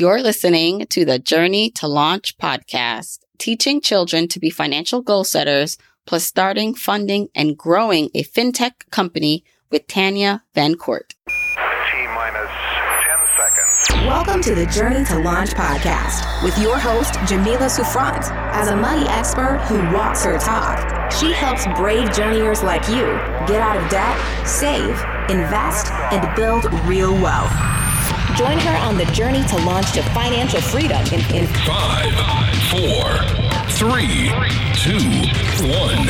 You're listening to the Journey to Launch podcast, teaching children to be financial goal setters, plus starting, funding, and growing a fintech company with Tanya Van Court. T minus 10 seconds. Welcome to the Journey to Launch podcast with your host, Jamila Souffrant. As a money expert who walks her talk, she helps brave journeyers like you get out of debt, save, invest, and build real wealth. Join her on the journey to launch to financial freedom in, in Five, four, three, two, one.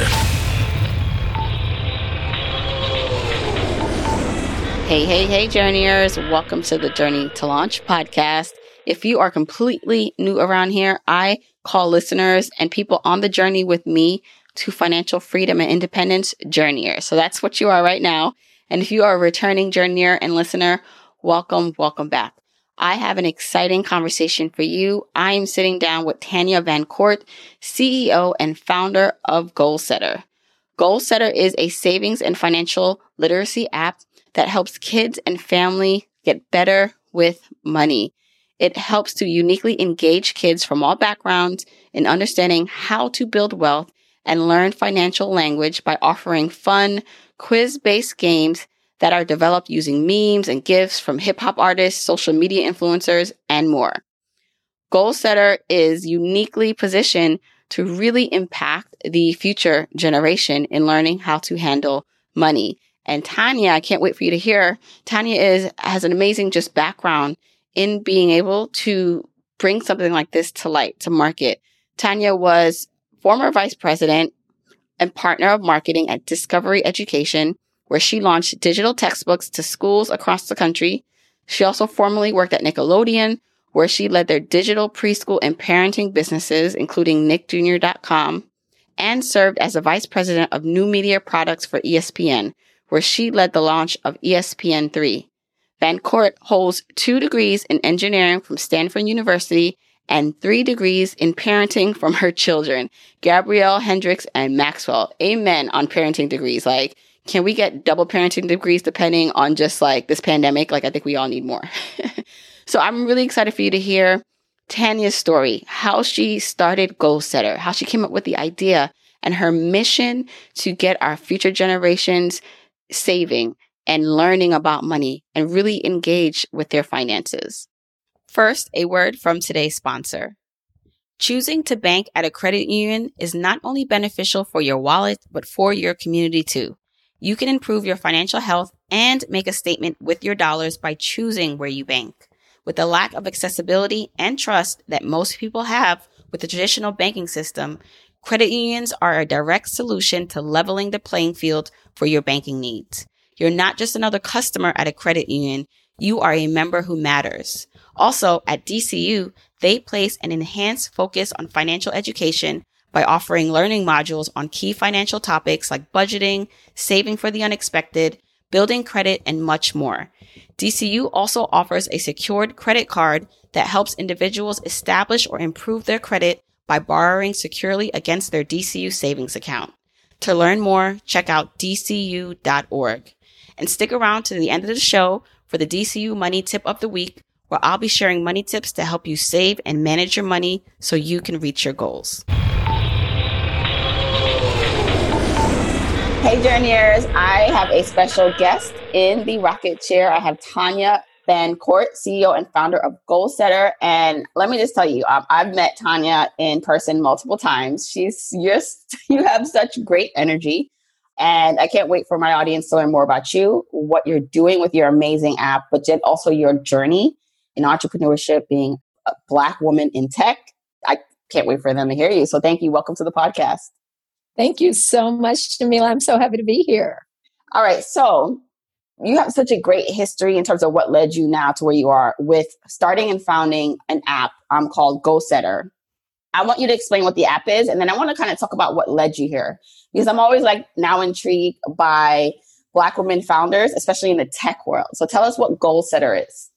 Hey, hey, hey, journeyers. Welcome to the Journey to Launch podcast. If you are completely new around here, I call listeners and people on the journey with me to financial freedom and independence journeyers. So that's what you are right now. And if you are a returning journeyer and listener, welcome, welcome back. I have an exciting conversation for you. I am sitting down with Tanya Van Court, CEO and founder of Goalsetter. Goalsetter is a savings and financial literacy app that helps kids and family get better with money. It helps to uniquely engage kids from all backgrounds in understanding how to build wealth and learn financial language by offering fun, quiz based games that are developed using memes and GIFs from hip hop artists, social media influencers, and more. Goalsetter is uniquely positioned to really impact the future generation in learning how to handle money. And Tanya, I can't wait for you to hear. Tanya is has an amazing just background in being able to bring something like this to light, to market. Tanya was former vice president and partner of marketing at Discovery Education, where she launched digital textbooks to schools across the country. She also formerly worked at Nickelodeon, where she led their digital preschool and parenting businesses, including nickjr.com, and served as a vice president of new media products for ESPN, where she led the launch of ESPN3. Van Court holds two degrees in engineering from Stanford University and three degrees in parenting from her children, Gabrielle Hendricks and Maxwell. Amen on parenting degrees. Like, can we get double parenting degrees depending on just like this pandemic? Like, I think we all need more. so I'm really excited for you to hear Tanya's story, how she started Goalsetter, how she came up with the idea and her mission to get our future generations saving and learning about money and really engage with their finances. First, a word from today's sponsor. Choosing to bank at a credit union is not only beneficial for your wallet, but for your community too. You can improve your financial health and make a statement with your dollars by choosing where you bank. With the lack of accessibility and trust that most people have with the traditional banking system, credit unions are a direct solution to leveling the playing field for your banking needs. You're not just another customer at a credit union. You are a member who matters. Also, at DCU, they place an enhanced focus on financial education by offering learning modules on key financial topics like budgeting, saving for the unexpected, building credit, and much more. DCU also offers a secured credit card that helps individuals establish or improve their credit by borrowing securely against their DCU savings account. To learn more, check out dcu.org. And stick around to the end of the show for the DCU Money Tip of the Week, where I'll be sharing money tips to help you save and manage your money so you can reach your goals. Hey, journeyers, I have a special guest in the rocket chair. I have Tanya Van Court, CEO and founder of Goalsetter. And let me just tell you, um, I've met Tanya in person multiple times. She's just, you have such great energy. And I can't wait for my audience to learn more about you, what you're doing with your amazing app, but then also your journey in entrepreneurship, being a Black woman in tech. I can't wait for them to hear you. So thank you. Welcome to the podcast. Thank you so much, Jamila. I'm so happy to be here. All right. So you have such a great history in terms of what led you now to where you are with starting and founding an app um, called Goalsetter. I want you to explain what the app is, and then I want to kind of talk about what led you here because I'm always like now intrigued by Black women founders, especially in the tech world. So tell us what Goalsetter is.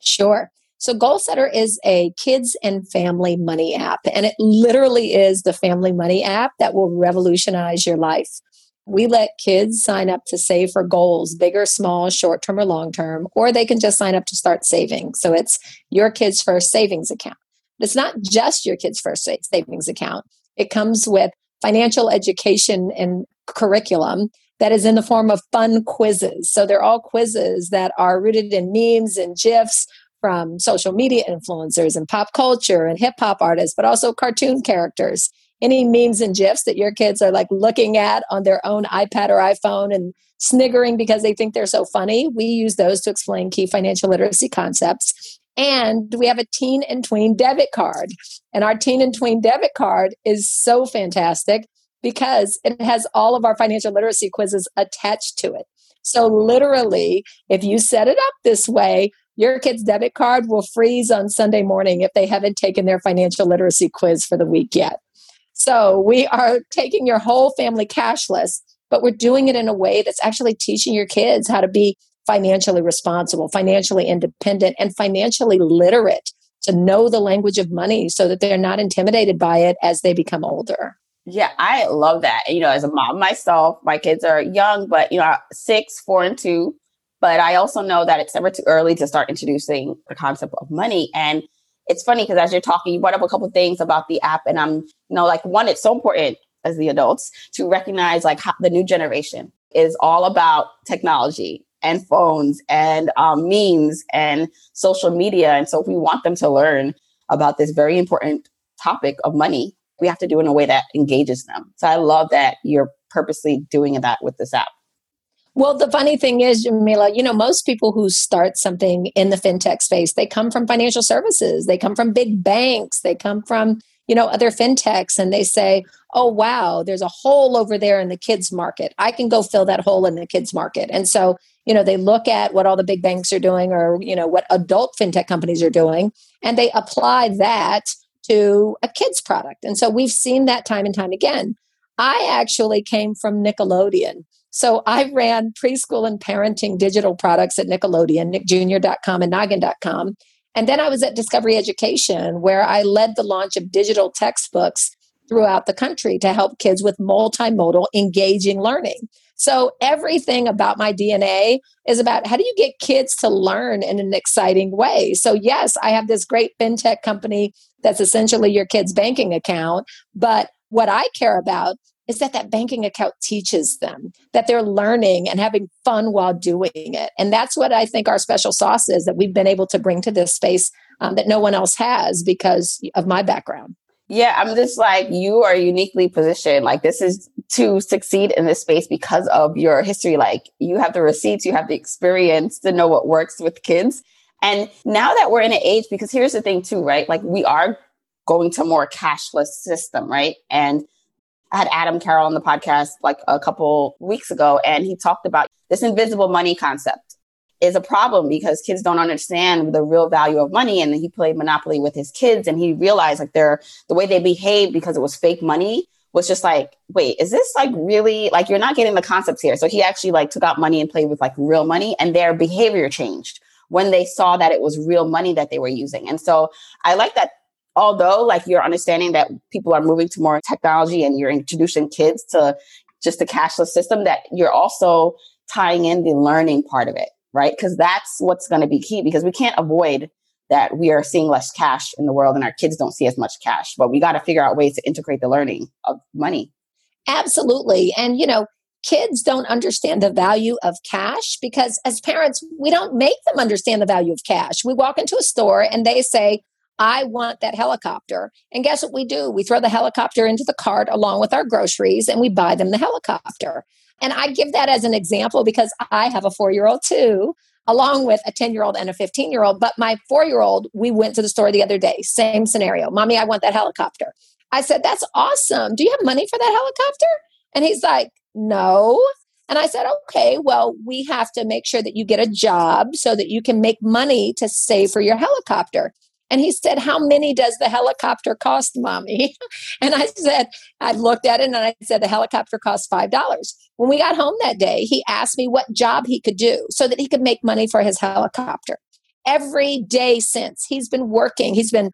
Sure. So Goalsetter is a kids and family money app, and it literally is the family money app that will revolutionize your life. We let kids sign up to save for goals, big or small, short term or long term, or they can just sign up to start saving. So it's your kid's first savings account. It's not just your kid's first savings account. It comes with financial education and curriculum that is in the form of fun quizzes. So they're all quizzes that are rooted in memes and GIFs from social media influencers and pop culture and hip hop artists, but also cartoon characters. Any memes and GIFs that your kids are like looking at on their own iPad or iPhone and sniggering because they think they're so funny, we use those to explain key financial literacy concepts. And we have a teen and tween debit card. And our teen and tween debit card is so fantastic because it has all of our financial literacy quizzes attached to it. So, literally, if you set it up this way, your kid's debit card will freeze on Sunday morning if they haven't taken their financial literacy quiz for the week yet. So, we are taking your whole family cashless, but we're doing it in a way that's actually teaching your kids how to be financially responsible, financially independent, and financially literate to know the language of money so that they're not intimidated by it as they become older. Yeah, I love that. You know, as a mom myself, my kids are young, but you know, six, four, and two. But I also know that it's never too early to start introducing the concept of money. And it's funny because as you're talking, you brought up a couple things about the app, and I'm, you know, like one, it's so important as the adults to recognize like how the new generation is all about technology and phones and um, memes and social media. And so, if we want them to learn about this very important topic of money, we have to do it in a way that engages them. So I love that you're purposely doing that with this app. Well, the funny thing is, Jamila, you know, most people who start something in the fintech space, they come from financial services, they come from big banks, they come from, you know, other fintechs, and they say, oh, wow, there's a hole over there in the kids' market. I can go fill that hole in the kids' market. And so, you know, they look at what all the big banks are doing or, you know, what adult fintech companies are doing, and they apply that to a kids product. And so we've seen that time and time again. I actually came from Nickelodeon. So I ran preschool and parenting digital products at Nickelodeon, nickjr.com and noggin.com. And then I was at Discovery Education, where I led the launch of digital textbooks throughout the country to help kids with multimodal engaging learning. So everything about my DNA is about how do you get kids to learn in an exciting way. So yes, I have this great fintech company that's essentially your kid's banking account, but what I care about is that that banking account teaches them that they're learning and having fun while doing it. And that's what I think our special sauce is that we've been able to bring to this space um, that no one else has because of my background. Yeah, I'm just like, you are uniquely positioned. Like, this is to succeed in this space because of your history. Like, you have the receipts, you have the experience to know what works with kids. And now that we're in an age, because here's the thing, too, right? Like, we are going to more cashless system, right? And I had Adam Carroll on the podcast like a couple weeks ago, and he talked about this invisible money concept is a problem because kids don't understand the real value of money. And he played Monopoly with his kids and he realized like they're the way they behaved because it was fake money was just like, wait, is this like really like you're not getting the concepts here? So he actually like took out money and played with like real money and their behavior changed when they saw that it was real money that they were using. And so I like that although like you're understanding that people are moving to more technology and you're introducing kids to just a cashless system that you're also tying in the learning part of it right? Because that's what's going to be key because we can't avoid that we are seeing less cash in the world and our kids don't see as much cash, but we got to figure out ways to integrate the learning of money. Absolutely. And, you know, kids don't understand the value of cash because as parents, we don't make them understand the value of cash. We walk into a store and they say, I want that helicopter. And guess what we do? We throw the helicopter into the cart along with our groceries and we buy them the helicopter. And I give that as an example because I have a four year old too, along with a 10 year old and a 15 year old. But my four year old, we went to the store the other day, same scenario. Mommy, I want that helicopter. I said, That's awesome. Do you have money for that helicopter? And he's like, No. And I said, okay, well, we have to make sure that you get a job so that you can make money to save for your helicopter. And he said, How many does the helicopter cost, mommy? and I said, I looked at it and I said, The helicopter costs $5. When we got home that day, he asked me what job he could do so that he could make money for his helicopter. Every day since, he's been working, he's been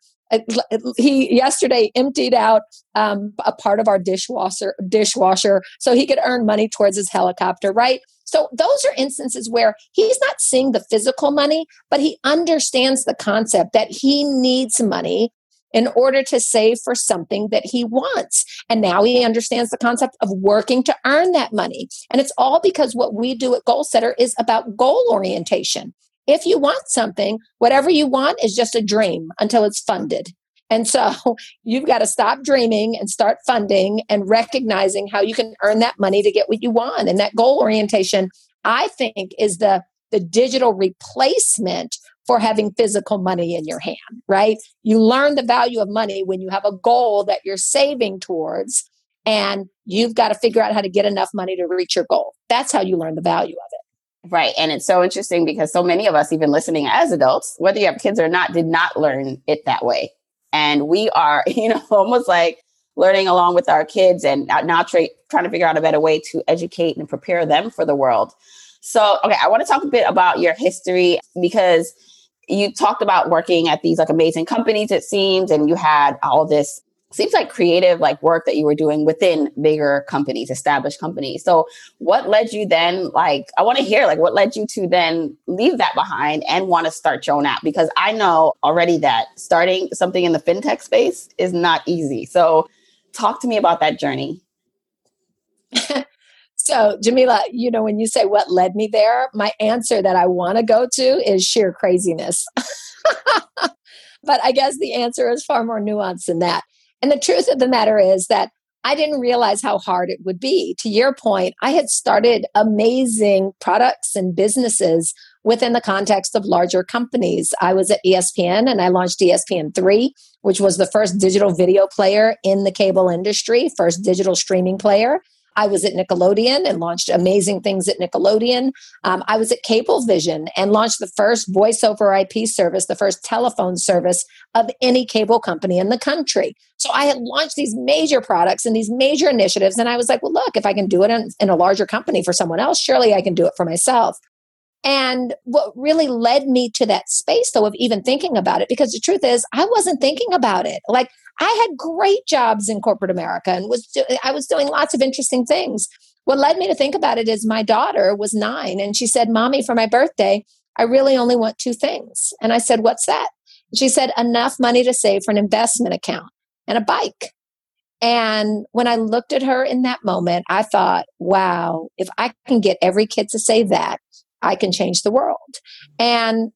he yesterday emptied out um, a part of our dishwasher dishwasher so he could earn money towards his helicopter right? So those are instances where he's not seeing the physical money but he understands the concept that he needs money in order to save for something that he wants. And now he understands the concept of working to earn that money. And it's all because what we do at Goalsetter is about goal orientation if you want something, whatever you want is just a dream until it's funded. And so you've got to stop dreaming and start funding and recognizing how you can earn that money to get what you want. And that goal orientation, I think, is the, the digital replacement for having physical money in your hand, right? You learn the value of money when you have a goal that you're saving towards, and you've got to figure out how to get enough money to reach your goal. That's how you learn the value of it. Right. And it's so interesting because so many of us, even listening as adults, whether you have kids or not, did not learn it that way. And we are, you know, almost like learning along with our kids and now tra- trying to figure out a better way to educate and prepare them for the world. So, okay, I want to talk a bit about your history because you talked about working at these like amazing companies, it seems, and you had all this seems like creative like work that you were doing within bigger companies established companies. So what led you then like i want to hear like what led you to then leave that behind and want to start your own app? Because i know already that starting something in the fintech space is not easy. So talk to me about that journey. So jamila you know when you say what led me there my answer that i want to go to is sheer craziness. But I guess the answer is far more nuanced than that. And the truth of the matter is that I didn't realize how hard it would be. To your point, I had started amazing products and businesses within the context of larger companies. I was at ESPN and I launched ESPN3, which was the first digital video player in the cable industry, first digital streaming player. I was at Nickelodeon and launched amazing things at Nickelodeon. Um, I was at Cablevision and launched the first voice over IP service, the first telephone service of any cable company in the country. So I had launched these major products and these major initiatives. And I was like, well, look, if I can do it in, in a larger company for someone else, surely I can do it for myself. And what really led me to that space, though, of even thinking about it, because the truth is, I wasn't thinking about it. Like, I had great jobs in corporate America and was do- I was doing lots of interesting things. What led me to think about it is my daughter was nine and she said, Mommy, for my birthday, I really only want two things. And I said, What's that? She said, Enough money to save for an investment account and a bike. And when I looked at her in that moment, I thought, wow, if I can get every kid to say that, I can change the world. And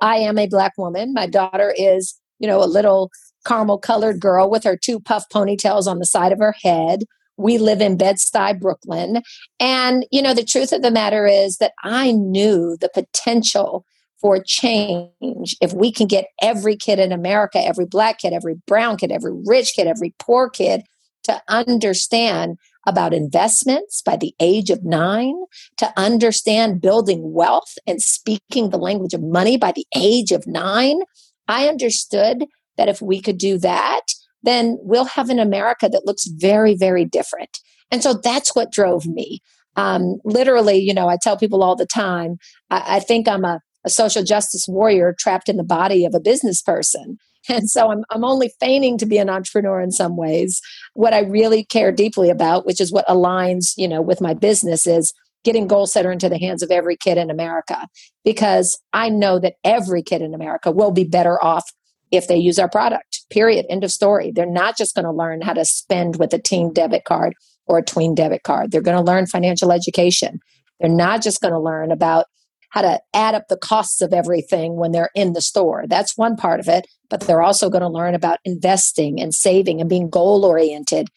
I am a black woman. My daughter is, you know, a little caramel colored girl with her two puff ponytails on the side of her head. We live in Bed-Stuy, Brooklyn. And, you know, the truth of the matter is that I knew the potential for change if we can get every kid in America, every black kid, every brown kid, every rich kid, every poor kid to understand about investments by the age of nine, to understand building wealth and speaking the language of money by the age of nine. I understood that if we could do that, then we'll have an America that looks very, very different. And so that's what drove me. Um, literally, you know, I tell people all the time, I, I think I'm a, a social justice warrior trapped in the body of a business person. And so I'm, I'm only feigning to be an entrepreneur in some ways. What I really care deeply about, which is what aligns, you know, with my business is getting Goalsetter into the hands of every kid in America. Because I know that every kid in America will be better off if they use our product. Period. End of story. They're not just going to learn how to spend with a teen debit card or a tween debit card. They're going to learn financial education. They're not just going to learn about how to add up the costs of everything when they're in the store. That's one part of it. But they're also going to learn about investing and saving and being goal oriented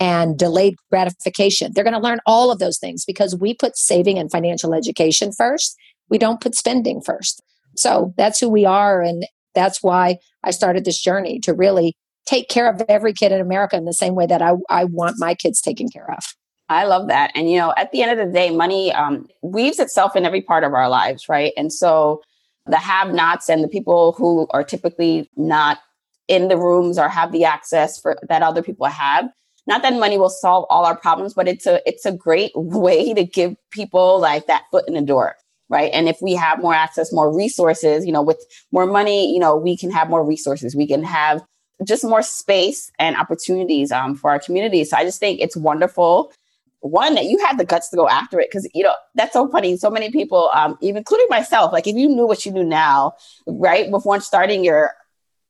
and delayed gratification. They're going to learn all of those things because we put saving and financial education first. We don't put spending first. So that's who we are. And that's why I started this journey to really take care of every kid in America in the same way that I, I want my kids taken care of. I love that. And, you know, at the end of the day, money um, weaves itself in every part of our lives, right? And so the have nots and the people who are typically not in the rooms or have the access for that other people have. Not that money will solve all our problems, but it's a it's a great way to give people like that foot in the door right? And if we have more access, more resources, you know, with more money, you know, we can have more resources. We can have just more space and opportunities um, for our community. So I just think it's wonderful. One that you had the guts to go after it because you know that's so funny. So many people, um, even including myself, like if you knew what you knew now, right, before starting your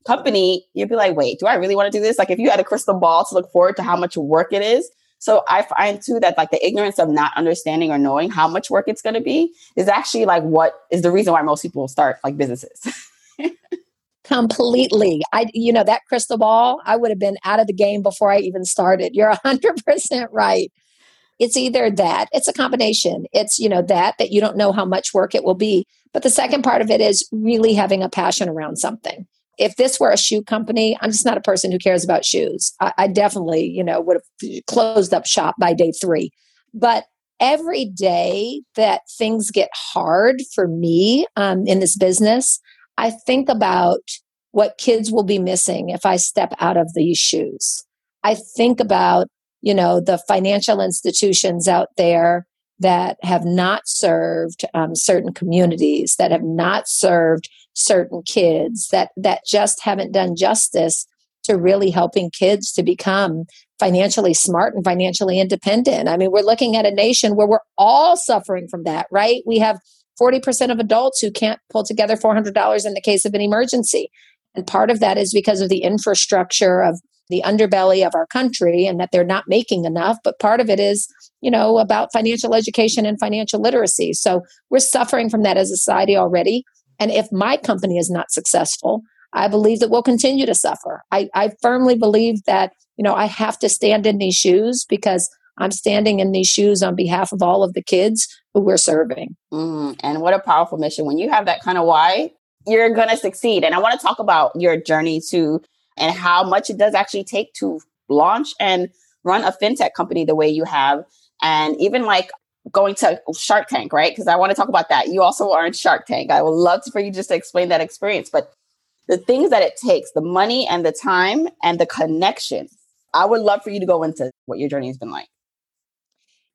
company, you'd be like, wait, do I really want to do this? Like if you had a crystal ball to look forward to how much work it is, so I find too that like the ignorance of not understanding or knowing how much work it's going to be is actually like what is the reason why most people start like businesses. Completely. I, you know, that crystal ball, I would have been out of the game before I even started. You're 100% right. It's either that, it's a combination. It's, you know, that, that you don't know how much work it will be. But the second part of it is really having a passion around something if this were a shoe company, I'm just not a person who cares about shoes. I, I definitely, you know, would have closed up shop by day three. But every day that things get hard for me um, in this business, I think about what kids will be missing if I step out of these shoes. I think about, you know, the financial institutions out there that have not served um, certain communities, that have not served certain kids, that that just haven't done justice to really helping kids to become financially smart and financially independent. I mean, we're looking at a nation where we're all suffering from that, right? We have 40% of adults who can't pull together $400 in the case of an emergency. And part of that is because of the infrastructure of the underbelly of our country and that they're not making enough. But part of it is, you know, about financial education and financial literacy. So we're suffering from that as a society already. And if my company is not successful, I believe that we'll continue to suffer. I, I firmly believe that, you know, I have to stand in these shoes because I'm standing in these shoes on behalf of all of the kids who we're serving. Mm, and what a powerful mission. When you have that kind of why, you're going to succeed. And I want to talk about your journey to and how much it does actually take to launch and run a fintech company the way you have. And even like going to Shark Tank, right? Because I want to talk about that. You also are in Shark Tank. I would love for you just to explain that experience. But the things that it takes, the money and the time and the connection, I would love for you to go into what your journey has been like.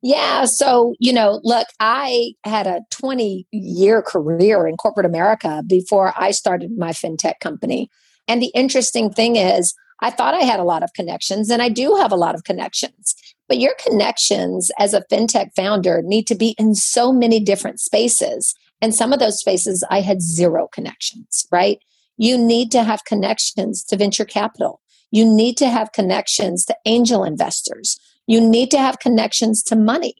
Yeah. So, you know, look, I had a 20 year career in corporate America before I started my fintech company. And the interesting thing is, I thought I had a lot of connections, and I do have a lot of connections. But your connections as a fintech founder need to be in so many different spaces. And some of those spaces, I had zero connections, right? You need to have connections to venture capital. You need to have connections to angel investors. You need to have connections to money.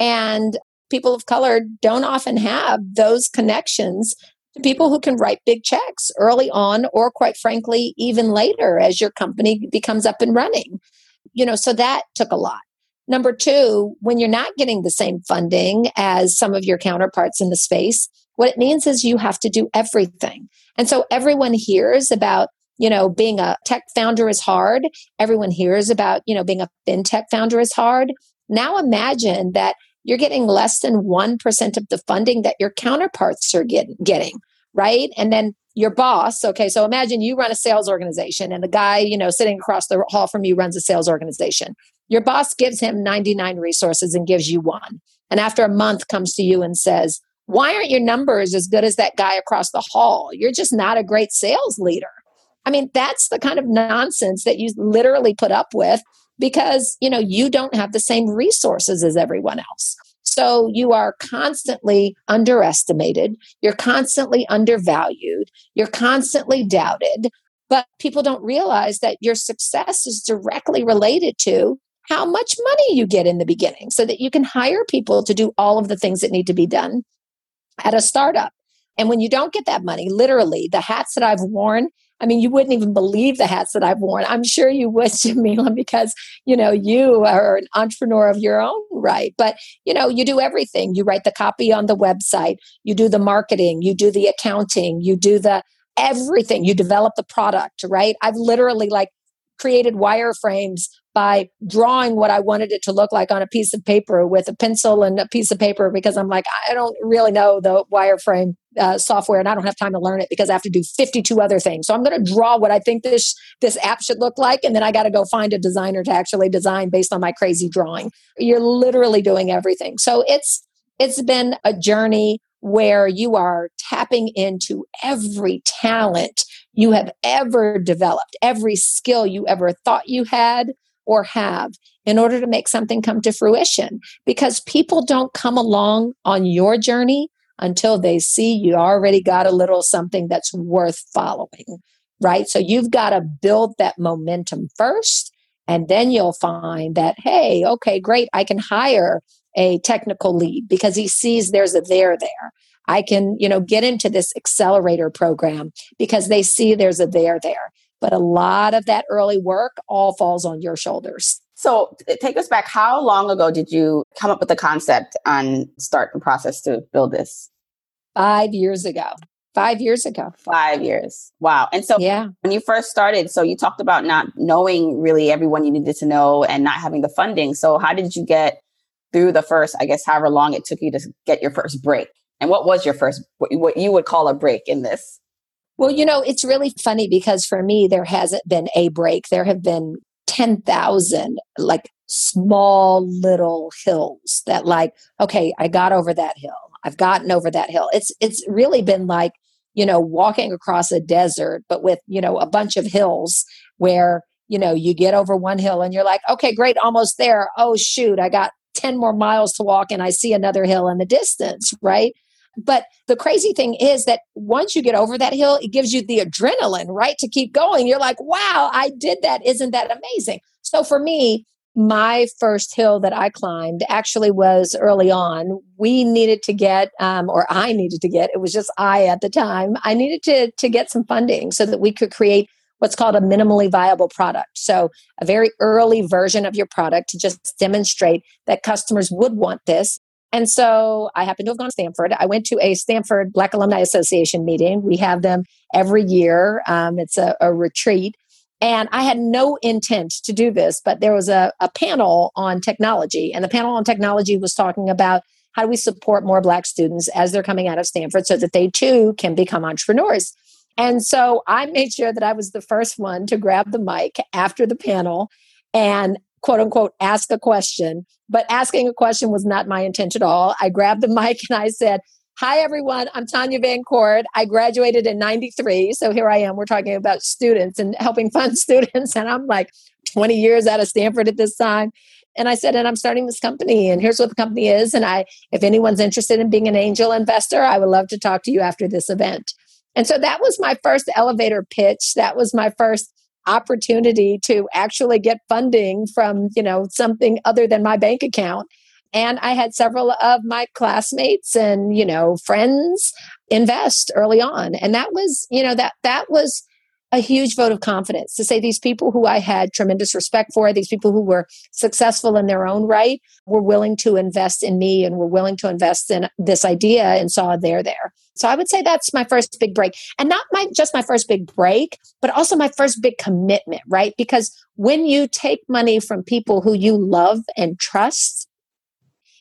And people of color don't often have those connections to people who can write big checks early on, or quite frankly, even later as your company becomes up and running. You know, so that took a lot. Number two, when you're not getting the same funding as some of your counterparts in the space, what it means is you have to do everything. And so everyone hears about, you know, being a tech founder is hard. Everyone hears about, you know, being a fintech founder is hard. Now imagine that you're getting less than 1% of the funding that your counterparts are get, getting, right? And then your boss, okay, so imagine you run a sales organization and the guy, you know, sitting across the hall from you runs a sales organization. Your boss gives him 99 resources and gives you one. And after a month comes to you and says, why aren't your numbers as good as that guy across the hall? You're just not a great sales leader. I mean, that's the kind of nonsense that you literally put up with because you know you don't have the same resources as everyone else. So you are constantly underestimated. You're constantly undervalued. You're constantly doubted. But people don't realize that your success is directly related to how much money you get in the beginning so that you can hire people to do all of the things that need to be done at a startup. And when you don't get that money literally the hats that i've worn I mean, you wouldn't even believe the hats that I've worn. I'm sure you would, Jamila, because you know you are an entrepreneur of your own right. But you know, you do everything. You write the copy on the website, you do the marketing, you do the accounting, you do the everything. You develop the product, right? I've literally like created wireframes by drawing what I wanted it to look like on a piece of paper with a pencil and a piece of paper because I'm like, I don't really know the wireframe uh, software and I don't have time to learn it because I have to do 52 other things. So I'm going to draw what I think this this app should look like and then I got to go find a designer to actually design based on my crazy drawing. You're literally doing everything. So it's it's been a journey where you are tapping into every talent you have ever developed, every skill you ever thought you had or have in order to make something come to fruition. Because people don't come along on your journey until they see you already got a little something that's worth following, right? So you've got to build that momentum first. And then you'll find that, hey, okay, great. I can hire a technical lead because he sees there's a there there. I can, you know, get into this accelerator program because they see there's a there there. But a lot of that early work all falls on your shoulders. So take us back. How long ago did you come up with the concept and start the process to build this? Five years ago. Five years ago. Five years. Wow. And so yeah. when you first started, so you talked about not knowing really everyone you needed to know and not having the funding. So how did you get through the first, I guess, however long it took you to get your first break? And what was your first, what you would call a break in this? Well, you know, it's really funny because for me, there hasn't been a break. There have been 10,000 like small little hills that like, okay, I got over that hill. I've gotten over that hill. It's, it's really been like, you know, walking across a desert, but with, you know, a bunch of hills where, you know, you get over one hill and you're like, okay, great, almost there. Oh, shoot, I got 10 more miles to walk and I see another hill in the distance, right? But the crazy thing is that once you get over that hill, it gives you the adrenaline, right? To keep going. You're like, wow, I did that. Isn't that amazing? So for me, my first hill that I climbed actually was early on. We needed to get, um, or I needed to get, it was just I at the time, I needed to, to get some funding so that we could create what's called a minimally viable product. So, a very early version of your product to just demonstrate that customers would want this and so I happened to have gone to Stanford. I went to a Stanford Black Alumni Association meeting. We have them every year, um, it's a, a, retreat. And I had no intent to do this, but there was a, a panel on technology. And the panel on technology was talking about how do we support more Black students as they're coming out of Stanford so that they too can become entrepreneurs. And so I made sure that I was the first one to grab the mic after the panel and quote unquote ask a question. But asking a question was not my intent at all. I grabbed the mic and I said, Hi, everyone. I'm Tanya Van Court. I graduated in 93. So here I am. We're talking about students and helping fund students. And I'm like 20 years out of Stanford at this time. And I said, and I'm starting this company, and here's what the company is. And I, if anyone's interested in being an angel investor, I would love to talk to you after this event. And so that was my first elevator pitch. That was my first opportunity to actually get funding from, you know, something other than my bank account. And I had several of my classmates and, you know, friends invest early on. And that was, you know, that that was a huge vote of confidence to say these people who I had tremendous respect for, these people who were successful in their own right, were willing to invest in me and were willing to invest in this idea and saw there there. So I would say that's my first big break. And not my just my first big break, but also my first big commitment, right? Because when you take money from people who you love and trust,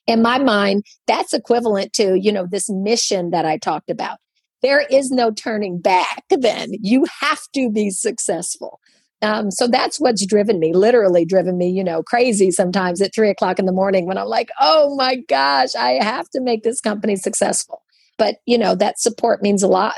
in my mind, that's equivalent to, you know, this mission that I talked about there is no turning back then. You have to be successful. Um, so that's what's driven me, literally driven me, you know, crazy sometimes at three o'clock in the morning when I'm like, oh my gosh, I have to make this company successful. But, you know, that support means a lot.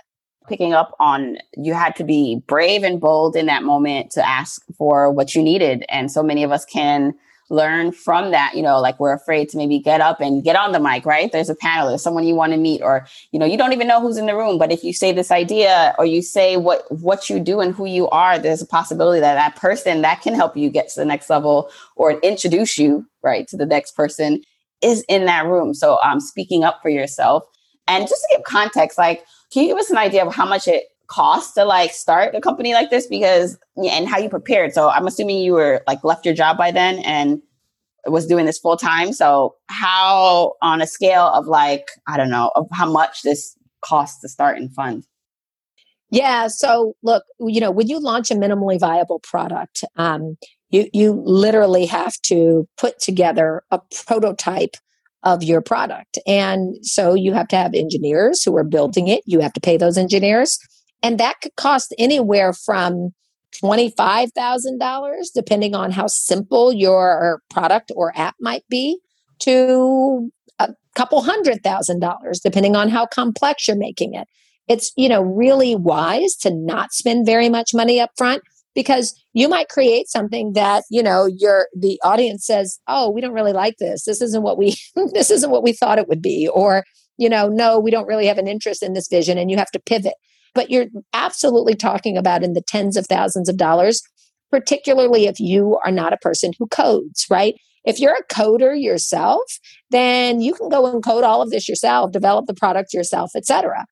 Picking up on you had to be brave and bold in that moment to ask for what you needed. And so many of us can learn from that you know like we're afraid to maybe get up and get on the mic right? There's a panel there's someone you want to meet or you know you don't even know who's in the room but if you say this idea or you say what what you do and who you are there's a possibility that that person that can help you get to the next level or introduce you right to the next person is in that room. So um speaking up for yourself. And just to give context like can you give us an idea of how much it cost to like start a company like this because and how you prepared. So i'm assuming you were like left your job by then and was doing this full time so how on a scale of like i don't know of how much this costs to start and fund? Yeah so look you know when you launch a minimally viable product um, you you literally have to put together a prototype of your product. And so you have to have engineers who are building it. You have to pay those engineers and that could cost anywhere from $25,000, depending on how simple your product or app might be, to a couple hundred thousand dollars, depending on how complex you're making it. It's, you know, really wise to not spend very much money up front because you might create something that, you know, your the audience says, "Oh, we don't really like this. This isn't what we this isn't what we thought it would be." Or, you know, "No, we don't really have an interest in this vision," and you have to pivot. But you're absolutely talking about in the tens of thousands of dollars, particularly if you are not a person who codes, right? If you're a coder yourself, then you can go and code all of this yourself, develop the product yourself, etc.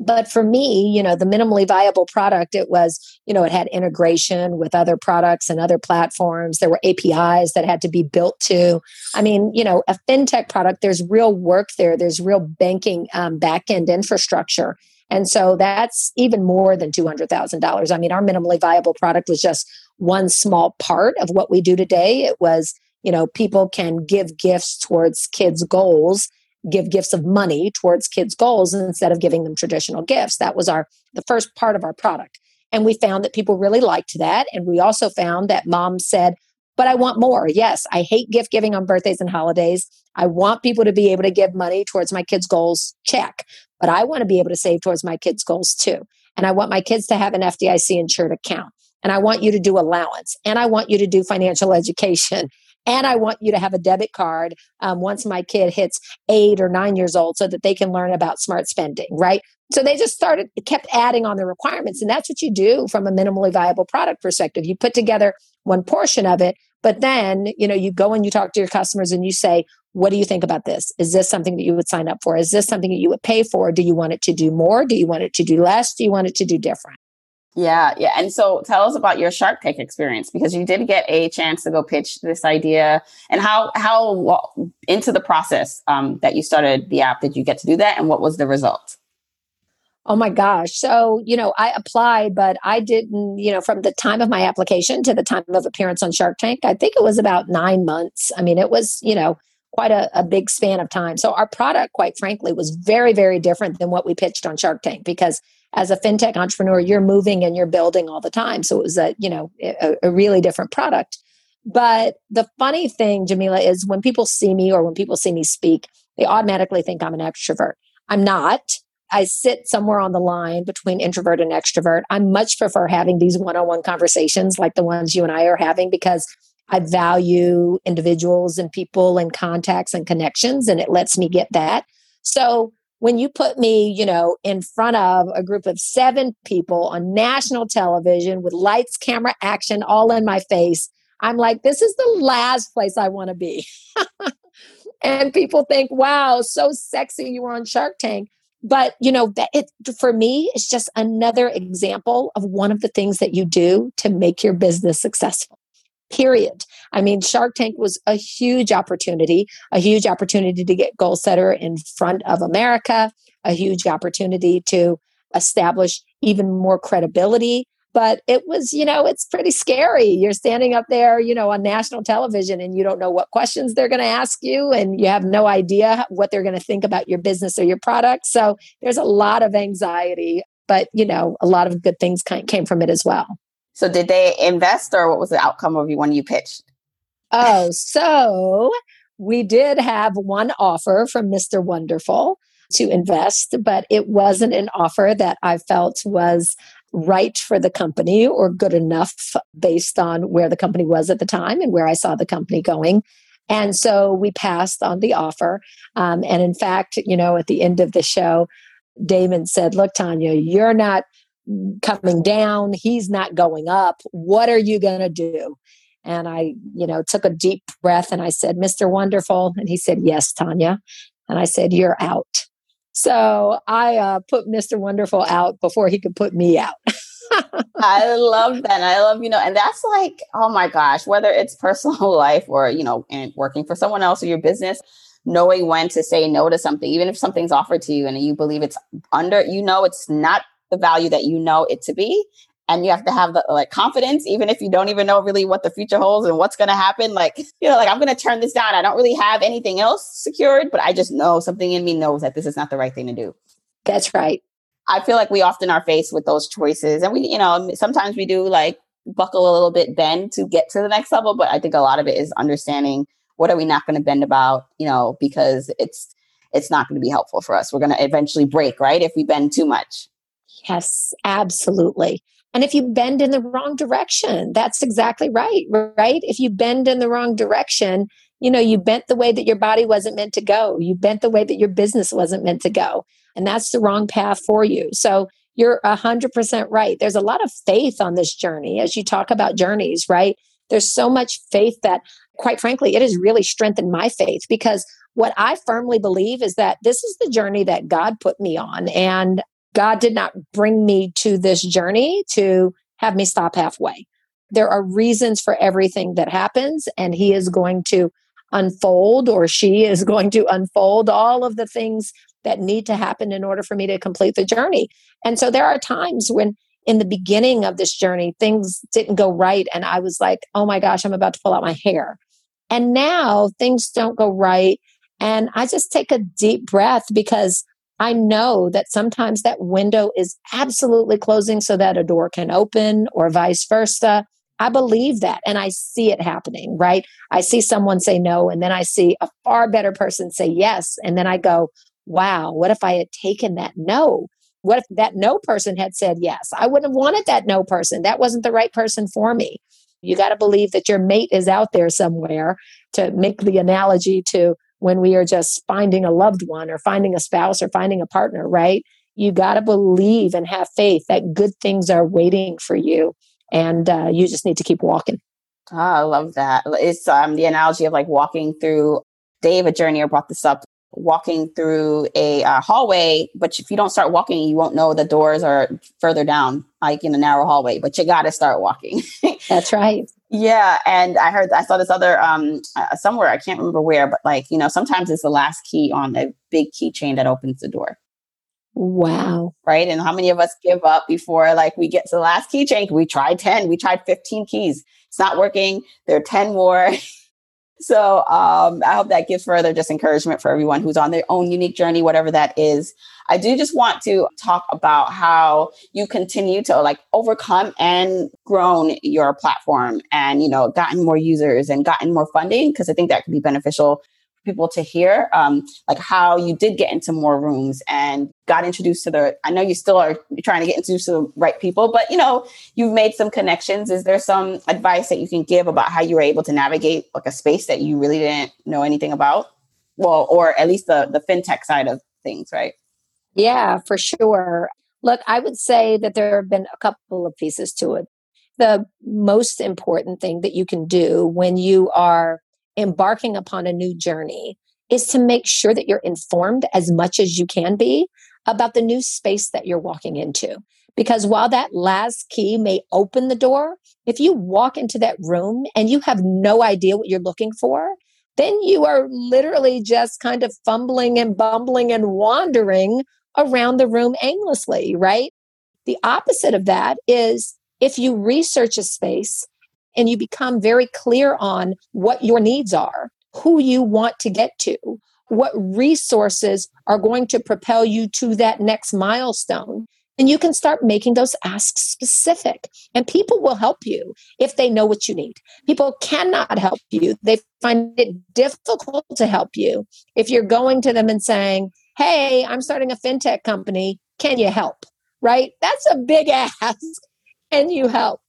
But for me, you know, the minimally viable product, it was, you know, it had integration with other products and other platforms. There were APIs that had to be built to. I mean, you know, a fintech product, there's real work there, there's real banking um, back end infrastructure. And so that's even more than $200,000. I mean, our minimally viable product was just one small part of what we do today. It was you know people can give gifts towards kids goals give gifts of money towards kids goals instead of giving them traditional gifts that was our the first part of our product and we found that people really liked that and we also found that moms said but i want more yes i hate gift giving on birthdays and holidays i want people to be able to give money towards my kids goals check but i want to be able to save towards my kids goals too and i want my kids to have an fdic insured account and i want you to do allowance and i want you to do financial education and I want you to have a debit card um, once my kid hits eight or nine years old so that they can learn about smart spending, right? So they just started, kept adding on the requirements. And that's what you do from a minimally viable product perspective. You put together one portion of it, but then, you know, you go and you talk to your customers and you say, what do you think about this? Is this something that you would sign up for? Is this something that you would pay for? Do you want it to do more? Do you want it to do less? Do you want it to do different? Yeah, yeah. And so tell us about your Shark Tank experience because you did get a chance to go pitch this idea and how how into the process um, that you started the app did you get to do that and what was the result? Oh my gosh. So, you know, I applied, but I didn't, you know, from the time of my application to the time of appearance on Shark Tank, I think it was about nine months. I mean, it was, you know, quite a, a big span of time. So our product, quite frankly, was very, very different than what we pitched on Shark Tank because as a fintech entrepreneur, you're moving and you're building all the time. So it was a, you know, a, a really different product. But the funny thing, Jamila, is when people see me or when people see me speak, they automatically think I'm an extrovert. I'm not. I sit somewhere on the line between introvert and extrovert. I much prefer having these one on one conversations like the ones you and I are having because I value individuals and people and contacts and connections, and it lets me get that. So when you put me, you know, in front of a group of seven people on national television with lights, camera, action all in my face, I'm like, this is the last place I want to be. and people think, wow, so sexy you were on Shark Tank. But, you know, that it for me, it's just another example of one of the things that you do to make your business successful period. I mean, Shark Tank was a huge opportunity, a huge opportunity to get Goalsetter in front of America, a huge opportunity to establish even more credibility. But it was, you know, it's pretty scary. You're standing up there, you know, on national television and you don't know what questions they're going to ask you and you have no idea what they're going to think about your business or your product. So there's a lot of anxiety, but, you know, a lot of good things came from it as well. So did they invest or what was the outcome of you when you pitched? Oh, so we did have one offer from Mr. Wonderful to invest, but it wasn't an offer that I felt was right for the company or good enough based on where the company was at the time and where I saw the company going. And so we passed on the offer. Um, and in fact, you know, at the end of the show, Daymond said, Look, Tanya, you're not coming down. He's not going up. What are you going to do? And I, you know, took a deep breath and I said, Mr. Wonderful. And he said, Yes, Tanya. And I said, You're out. So I uh, put Mr. Wonderful out before he could put me out. I love that. I love, you know, and that's like, oh my gosh, whether it's personal life or, you know, and working for someone else or your business, knowing when to say no to something, even if something's offered to you and you believe it's under, you know, it's not the value that you know it to be and you have to have the like confidence even if you don't even know really what the future holds and what's going to happen like you know like i'm going to turn this down i don't really have anything else secured but i just know something in me knows that this is not the right thing to do that's right i feel like we often are faced with those choices and we you know sometimes we do like buckle a little bit bend to get to the next level but i think a lot of it is understanding what are we not going to bend about you know because it's it's not going to be helpful for us. We're going to eventually break, right? If we bend too much. Yes, absolutely. And if you bend in the wrong direction, that's exactly right, right? If you bend in the wrong direction, you know, you bent the way that your body wasn't meant to go. You bent the way that your business wasn't meant to go. And that's the wrong path for you. So you're 100% right. There's a lot of faith on this journey as you talk about journeys, right? There's so much faith that, quite frankly, it has really strengthened my faith because what I firmly believe is that this is the journey that God put me on. And God did not bring me to this journey to have me stop halfway. There are reasons for everything that happens, and He is going to unfold, or she is going to unfold all of the things that need to happen in order for me to complete the journey. And so there are times when in the beginning of this journey, things didn't go right. And I was like, oh my gosh, I'm about to pull out my hair. And now things don't go right. And I just take a deep breath because I know that sometimes that window is absolutely closing so that a door can open or vice versa. I believe that and I see it happening, right? I see someone say no and then I see a far better person say yes. And then I go, wow, what if I had taken that no? What if that no person had said yes? I wouldn't have wanted that no person. That wasn't the right person for me. You got to believe that your mate is out there somewhere to make the analogy to when we are just finding a loved one or finding a spouse or finding a partner, right? You got to believe and have faith that good things are waiting for you. And uh, you just need to keep walking. Oh, I love that. It's um, the analogy of like walking through. David Journeyer brought this up walking through a uh, hallway, but if you don't start walking, you won't know the doors are further down, like in a narrow hallway, but you got to start walking. That's right. Yeah, and I heard I saw this other um uh, somewhere I can't remember where, but like you know sometimes it's the last key on a big keychain that opens the door. Wow! Right, and how many of us give up before like we get to the last keychain? We tried ten, we tried fifteen keys. It's not working. There are ten more. so um, I hope that gives further just encouragement for everyone who's on their own unique journey, whatever that is. I do just want to talk about how you continue to like overcome and grown your platform and, you know, gotten more users and gotten more funding, because I think that could be beneficial people to hear um, like how you did get into more rooms and got introduced to the i know you still are trying to get introduced to the right people but you know you've made some connections. Is there some advice that you can give about how you were able to navigate like a space that you really didn't know anything about? Well or at least the the fintech side of things right? Yeah for sure. Look i would say that there have been a couple of pieces to it. The most important thing that you can do when you are embarking upon a new journey is to make sure that you're informed as much as you can be about the new space that you're walking into. Because while that last key may open the door, if you walk into that room and you have no idea what you're looking for, then you are literally just kind of fumbling and bumbling and wandering around the room aimlessly, right? The opposite of that is if you research a space and you become very clear on what your needs are, who you want to get to, what resources are going to propel you to that next milestone. And you can start making those asks specific. And people will help you if they know what you need. People cannot help you. They find it difficult to help you if you're going to them and saying, Hey, I'm starting a fintech company. Can you help? Right? That's a big ask. Can you help?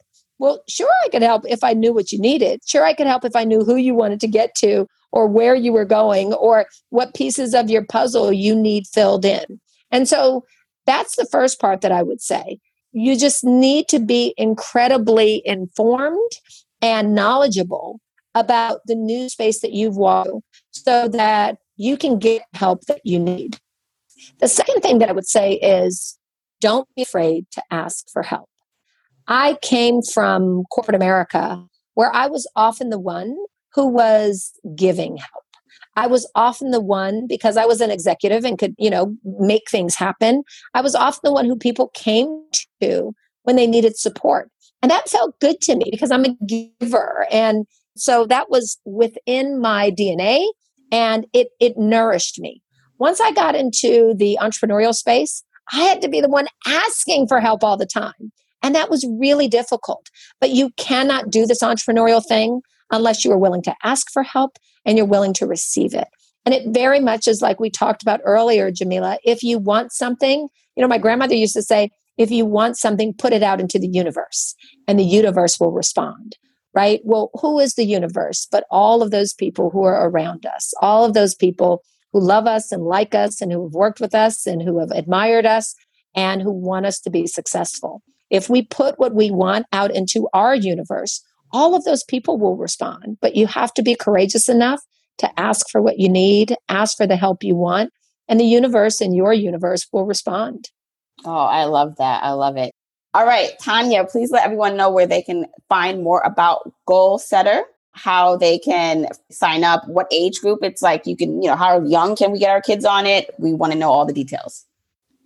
Well, sure, I could help if I knew what you needed. Sure, I could help if I knew who you wanted to get to or where you were going or what pieces of your puzzle you need filled in. And so that's the first part that I would say. You just need to be incredibly informed and knowledgeable about the new space that you've walked so that you can get help that you need. The second thing that I would say is don't be afraid to ask for help. I came from corporate America where I was often the one who was giving help. I was often the one because I was an executive and could, you know, make things happen. I was often the one who people came to when they needed support. And that felt good to me because I'm a giver. And so that was within my DNA and it it nourished me. Once I got into the entrepreneurial space, I had to be the one asking for help all the time. And that was really difficult. But you cannot do this entrepreneurial thing unless you are willing to ask for help and you're willing to receive it. And it very much is like we talked about earlier, Jamila. If you want something, you know, my grandmother used to say, if you want something, put it out into the universe and the universe will respond, right? Well, who is the universe? But all of those people who are around us, all of those people who love us and like us and who have worked with us and who have admired us and who want us to be successful. If we put what we want out into our universe, all of those people will respond. But you have to be courageous enough to ask for what you need, ask for the help you want, and the universe and your universe will respond. Oh, I love that. I love it. All right, Tanya, please let everyone know where they can find more about Goalsetter, how they can sign up, what age group it's like. You can, you know, how young can we get our kids on it? We want to know all the details.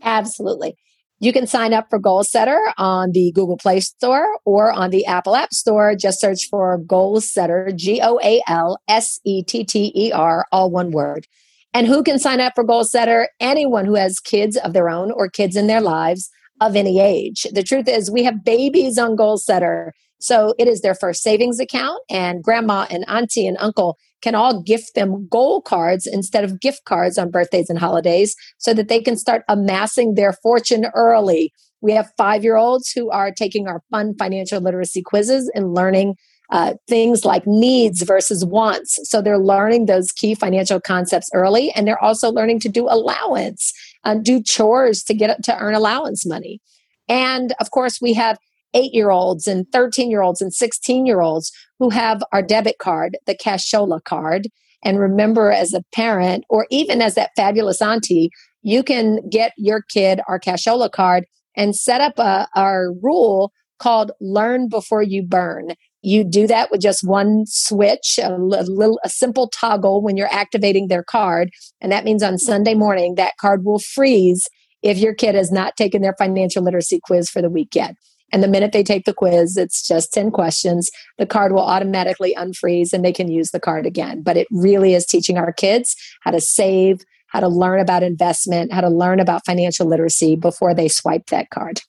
Absolutely. You can sign up for Goalsetter on the Google Play Store or on the Apple App Store. Just search for Goalsetter, G O A L S E T T E R, all one word. And who can sign up for Goalsetter? Anyone who has kids of their own or kids in their lives of any age. The truth is, we have babies on Goalsetter. So it is their first savings account, and grandma and auntie and uncle can all gift them goal cards instead of gift cards on birthdays and holidays so that they can start amassing their fortune early. We have five year olds who are taking our fun financial literacy quizzes and learning uh, things like needs versus wants. So they're learning those key financial concepts early, and they're also learning to do allowance and do chores to get to earn allowance money. And of course, we have eight year olds and 13 year olds and 16 year olds who have our debit card, the Cashola card. And remember, as a parent or even as that fabulous auntie, you can get your kid our Cashola card and set up a, our rule called learn before you burn. You do that with just one switch, a little, a simple toggle when you're activating their card. And that means on Sunday morning, that card will freeze if your kid has not taken their financial literacy quiz for the week yet. And the minute they take the quiz, it's just 10 questions. The card will automatically unfreeze and they can use the card again. But it really is teaching our kids how to save, how to learn about investment, how to learn about financial literacy before they swipe that card.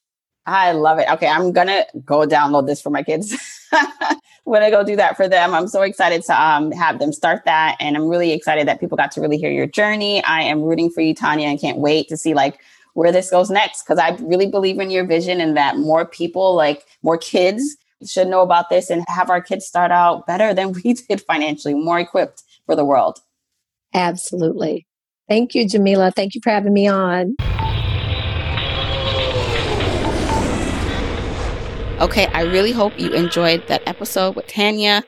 I love it. Okay, I'm gonna go download this for my kids. when I go do that for them, I'm so excited to um, have them start that, and I'm really excited that people got to really hear your journey. I am rooting for you, Tanya, and can't wait to see like where this goes next because I really believe in your vision and that more people, like more kids, should know about this and have our kids start out better than we did financially, more equipped for the world. Absolutely. Thank you, Jamila. Thank you for having me on. Okay, I really hope you enjoyed that episode with Tanya.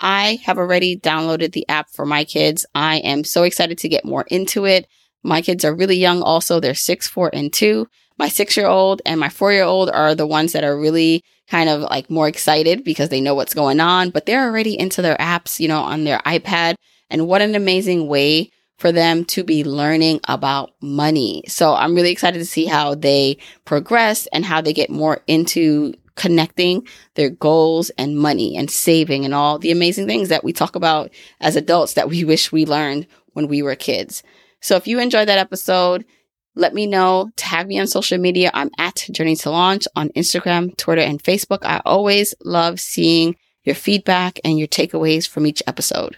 I have already downloaded the app for my kids. I am so excited to get more into it. My kids are really young also. They're six, four, and two. My six year old and my four year old are the ones that are really kind of like more excited because they know what's going on, but they're already into their apps, you know, on their iPad. And what an amazing way for them to be learning about money. So I'm really excited to see how they progress and how they get more into connecting their goals and money and saving and all the amazing things that we talk about as adults that we wish we learned when we were kids. So if you enjoyed that episode, let me know. Tag me on social media. I'm at Journey to Launch on Instagram, Twitter, and Facebook. I always love seeing your feedback and your takeaways from each episode.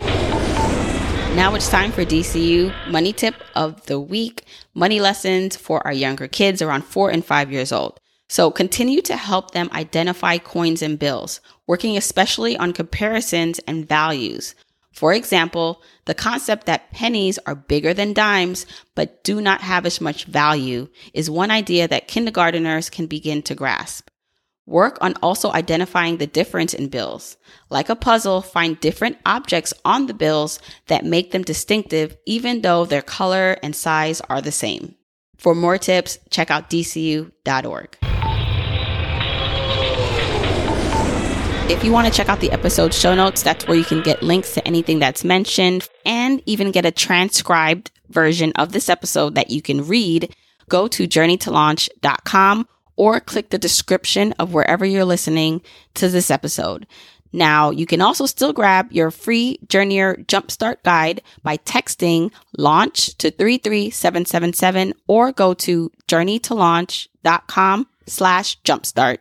Now it's time for DCU Money Tip of the Week money lessons for our younger kids around four and five years old. So continue to help them identify coins and bills, working especially on comparisons and values. For example, the concept that pennies are bigger than dimes but do not have as much value is one idea that kindergarteners can begin to grasp. Work on also identifying the difference in bills. Like a puzzle, find different objects on the bills that make them distinctive even though their color and size are the same. For more tips, check out dcu.org. If you want to check out the episode show notes, that's where you can get links to anything that's mentioned and even get a transcribed version of this episode that you can read. Go to journeytolaunch.com or click the description of wherever you're listening to this episode. Now, you can also still grab your free Journeyer Jumpstart Guide by texting launch to 33777 or go to journeytolaunch.com slash jumpstart.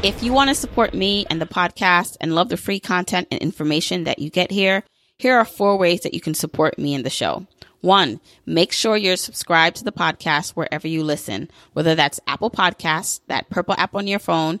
If you want to support me and the podcast and love the free content and information that you get here, Here are four ways that you can support me in the show. One, make sure you're subscribed to the podcast wherever you listen, whether that's Apple Podcasts, that purple app on your phone,